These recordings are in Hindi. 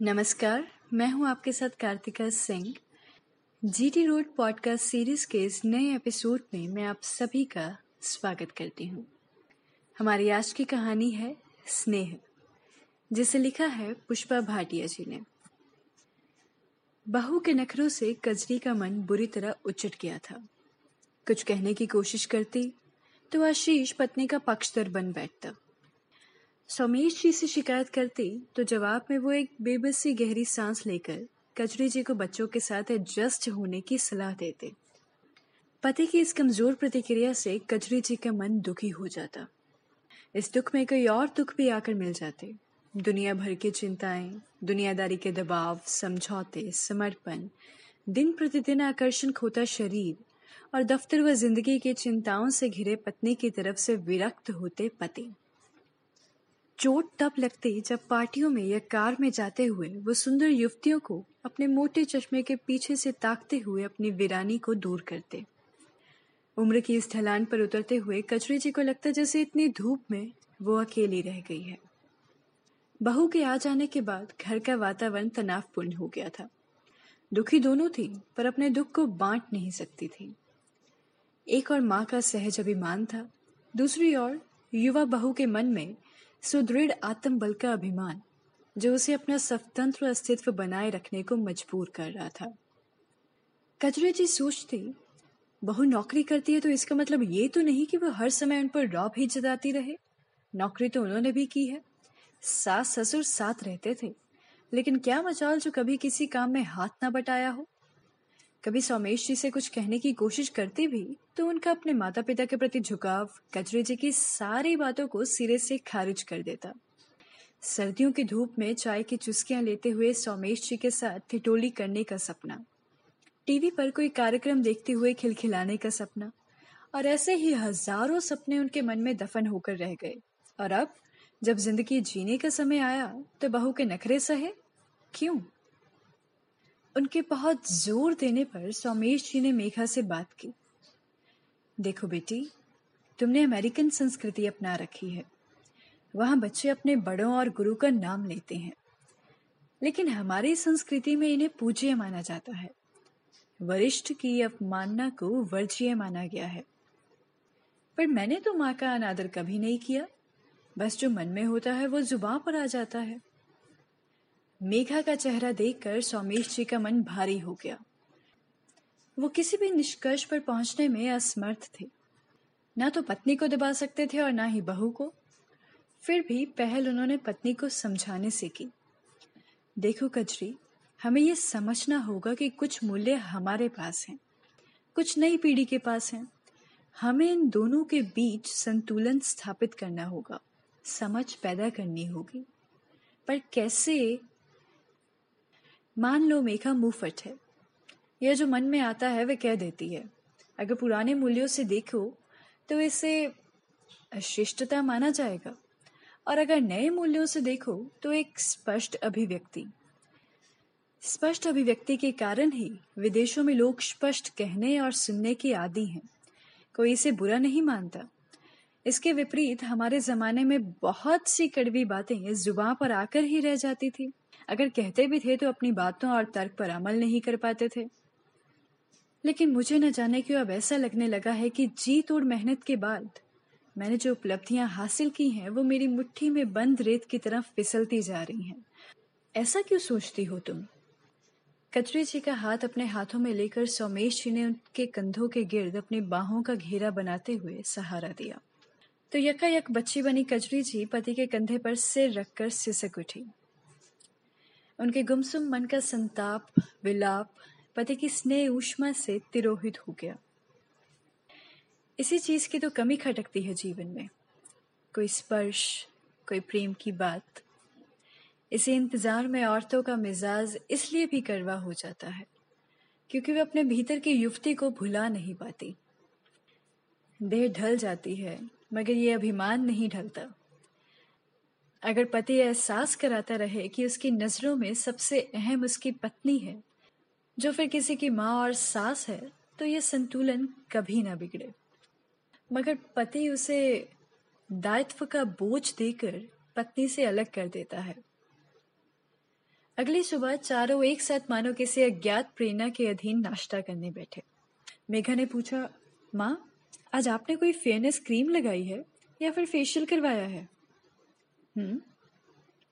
नमस्कार, मैं हूँ आपके साथ Kartika Singh. GT road podcast series के इस नए एपिसोड में मैं आप सभी का स्वागत करती हूँ। हमारी आज की कहानी है स्नेह, जिसे लिखा है पुष्पा भाटिया जी ने। बहू के नखरों से कजरी का मन बुरी तरह उचट गया था। कुछ कहने की कोशिश करती तो आशीष पत्नी का पक्षधर बन बैठता। सोमेश जी से शिकायत करती तो जवाब में वो एक बेबसी गहरी सांस लेकर कचरी जी को बच्चों के साथ एडजस्ट होने की सलाह देते। पति की इस कमज़ोर प्रतिक्रिया से कचरी जी का मन दुखी हो जाता। इस दुख में कोई और दुख भी आकर मिल जाते। दुनिया भर की चिंताएँ, दुनियादारी के दबाव, समझौते, समर्पण, दिन प्रतिदिन आकर्षण खोता शरीर और दफ्तर व ज़िंदगी की चिंताओं से घिरे पत्नी की तरफ़ से विरक्त होते पति। चोट तब लगती जब पार्टियों में या कार में जाते हुए वो सुंदर युवतियों को अपने मोटे चश्मे के पीछे से ताकते हुए अपनी वीरानी को दूर करते। उम्र की इस ढलान पर उतरते हुए कचरे जी को लगता जैसे इतनी धूप में वो अकेली रह गई है। बहू के आ जाने के बाद घर का वातावरण तनावपूर्ण हो गया था। दुखी दोनों थी, पर अपने दुख को बांट नहीं सकती थी। एक और माँ का सहज अभिमान था, दूसरी ओर युवा बहू के मन में सुदृढ़ आत्म बल का अभिमान, जो उसे अपना स्वतंत्र अस्तित्व बनाए रखने को मजबूर कर रहा था। कचरे जी सोचती, बहु नौकरी करती है तो इसका मतलब ये तो नहीं कि वह हर समय उन पर रौब ही जताती रहे? नौकरी तो उन्होंने भी की है। सास ससुर साथ रहते थे, लेकिन क्या मचाल जो कभी किसी काम में हाथ ना बटाया हो? कभी सोमेश जी से कुछ कहने की कोशिश करती भी तो उनका अपने माता पिता के प्रति झुकाव कचरे जी की सारी बातों को सिरे से खारिज कर देता। सर्दियों की धूप में चाय की चुस्कियाँ लेते हुए सोमेश जी के साथ ठिटोली करने का सपना। टीवी पर कोई कार्यक्रम देखते हुए खिलखिलाने का सपना। और ऐसे ही हज़ारों सपने उनके मन में दफन होकर रह गए। और अब, जब ज़िंदगी जीने का समय आया तो बहू के नखरे सहे। क्यों? उनके बहुत ज़ोर देने पर सोमेश जी ने मेघा से बात की। देखो बेटी, तुमने अमेरिकन संस्कृति अपना रखी है। वहाँ बच्चे अपने बड़ों और गुरु का नाम लेते हैं। लेकिन हमारी संस्कृति में इन्हें पूज्य माना जाता है। वरिष्ठ की अपमानना को वर्ज्य माना गया है। पर मैंने तो माँ का अनादर कभी नहीं किया। बस जो मन में होता है वो ज़ुबान पर आ जाता है। मेघा का चेहरा देखकर सोमेश जी का मन भारी हो गया। वो किसी भी निष्कर्ष पर पहुँचने में असमर्थ थे। ना तो पत्नी को दबा सकते थे और ना ही बहू को। फिर भी पहल उन्होंने पत्नी को समझाने से की। देखो कजरी, हमें यह समझना होगा कि कुछ मूल्य हमारे पास हैं, कुछ नई पीढ़ी के पास हैं। हमें इन दोनों के बीच संतुलन स्थापित करना होगा, समझ पैदा करनी होगी। पर कैसे मान लो मेघा मुंहफट है। यह जो मन में आता है, वह कह देती है, अगर पुराने मूल्यों से देखो तो इसे शिष्टता माना जाएगा। और अगर नए मूल्यों से देखो तो एक स्पष्ट अभिव्यक्ति। स्पष्ट अभिव्यक्ति के कारण ही विदेशों में लोग स्पष्ट कहने और सुनने के आदि हैं। कोई इसे बुरा नहीं मानता। इसके विपरीत, हमारे जमाने में बहुत सी कड़वी बातें ज़ुबान पर आकर ही रह जाती थी। अगर कहते भी थे तो अपनी बातों और तर्क पर अमल नहीं कर पाते थे। लेकिन मुझे न जाने क्यों अब ऐसा लगने लगा है कि जी तोड़ मेहनत के बाद मैंने जो उपलब्धियाँ हासिल की हैं, वो मेरी मुट्ठी में बंद रेत की तरफ़ फिसलती जा रही हैं। ऐसा क्यों सोचती हो तुम? कचरे जी का हाथ अपने हाथों में लेकर सोमेश जी ने उनके कंधों के गिर्द अपनी बाहों का घेरा बनाते हुए सहारा दिया। तो यकायक बच्ची बनी कजरी जी पति के कंधे पर सिर रखकर सिसक उठी। उनके गुमसुम मन का संताप, विलाप, पति की स्नेह ऊष्मा से तिरोहित हो गया। इसी चीज़ की तो कमी खटकती है जीवन में। कोई स्पर्श, कोई प्रेम की बात। इसी इंतज़ार में औरतों का मिजाज इसलिए भी करवा हो जाता है, क्योंकि वे अपने भीतर की युवती को भुला नहीं पाती। देह ढल जाती है मगर ये अभिमान नहीं ढलता। अगर पति एहसास कराता रहे कि उसकी नज़रों में सबसे अहम उसकी पत्नी है, जो फिर किसी की माँ और सास है तो ये संतुलन कभी ना बिगड़े। मगर पति उसे दायित्व का बोझ देकर पत्नी से अलग कर देता है। अगली सुबह चारों एक साथ मानो किसी अज्ञात प्रेरणा के अधीन नाश्ता करने बैठे। मेघा ने पूछा, माँ आज आपने कोई फेयरनेस क्रीम लगाई है या फिर फेशियल करवाया है? हम्म।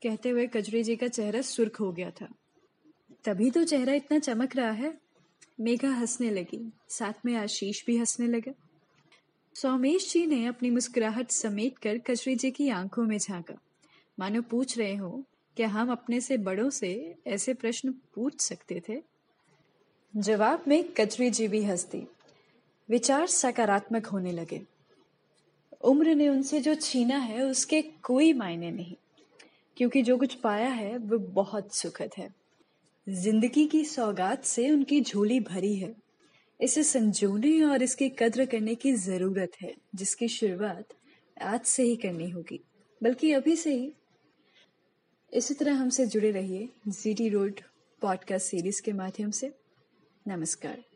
कहते हुए कजरी जी का चेहरा सुर्ख हो गया था। तभी तो चेहरा इतना चमक रहा है। मेघा हंसने लगी। साथ में आशीष भी हंसने लगा। सोमेश जी ने अपनी मुस्कुराहट समेट कर कचरी जी की आँखों में झांका। मानो पूछ रहे हो क्या हम अपने से बड़ों से ऐसे प्रश्न पूछ सकते थे? जवाब में कचरी जी भी हंसती। विचार सकारात्मक होने लगे। उम्र ने उनसे जो छीना है, उसके कोई मायने नहीं, क्योंकि जो कुछ पाया है, वो बहुत सुखद है। ज़िंदगी की सौगात से उनकी झोली भरी है। इसे संजोने और इसकी कद्र करने की ज़रूरत है, जिसकी शुरुआत आज से ही करनी होगी, बल्कि अभी से ही। इसी तरह हमसे जुड़े रहिए जीटी रोड पॉडकास्ट सीरीज़ के माध्यम से। नमस्कार।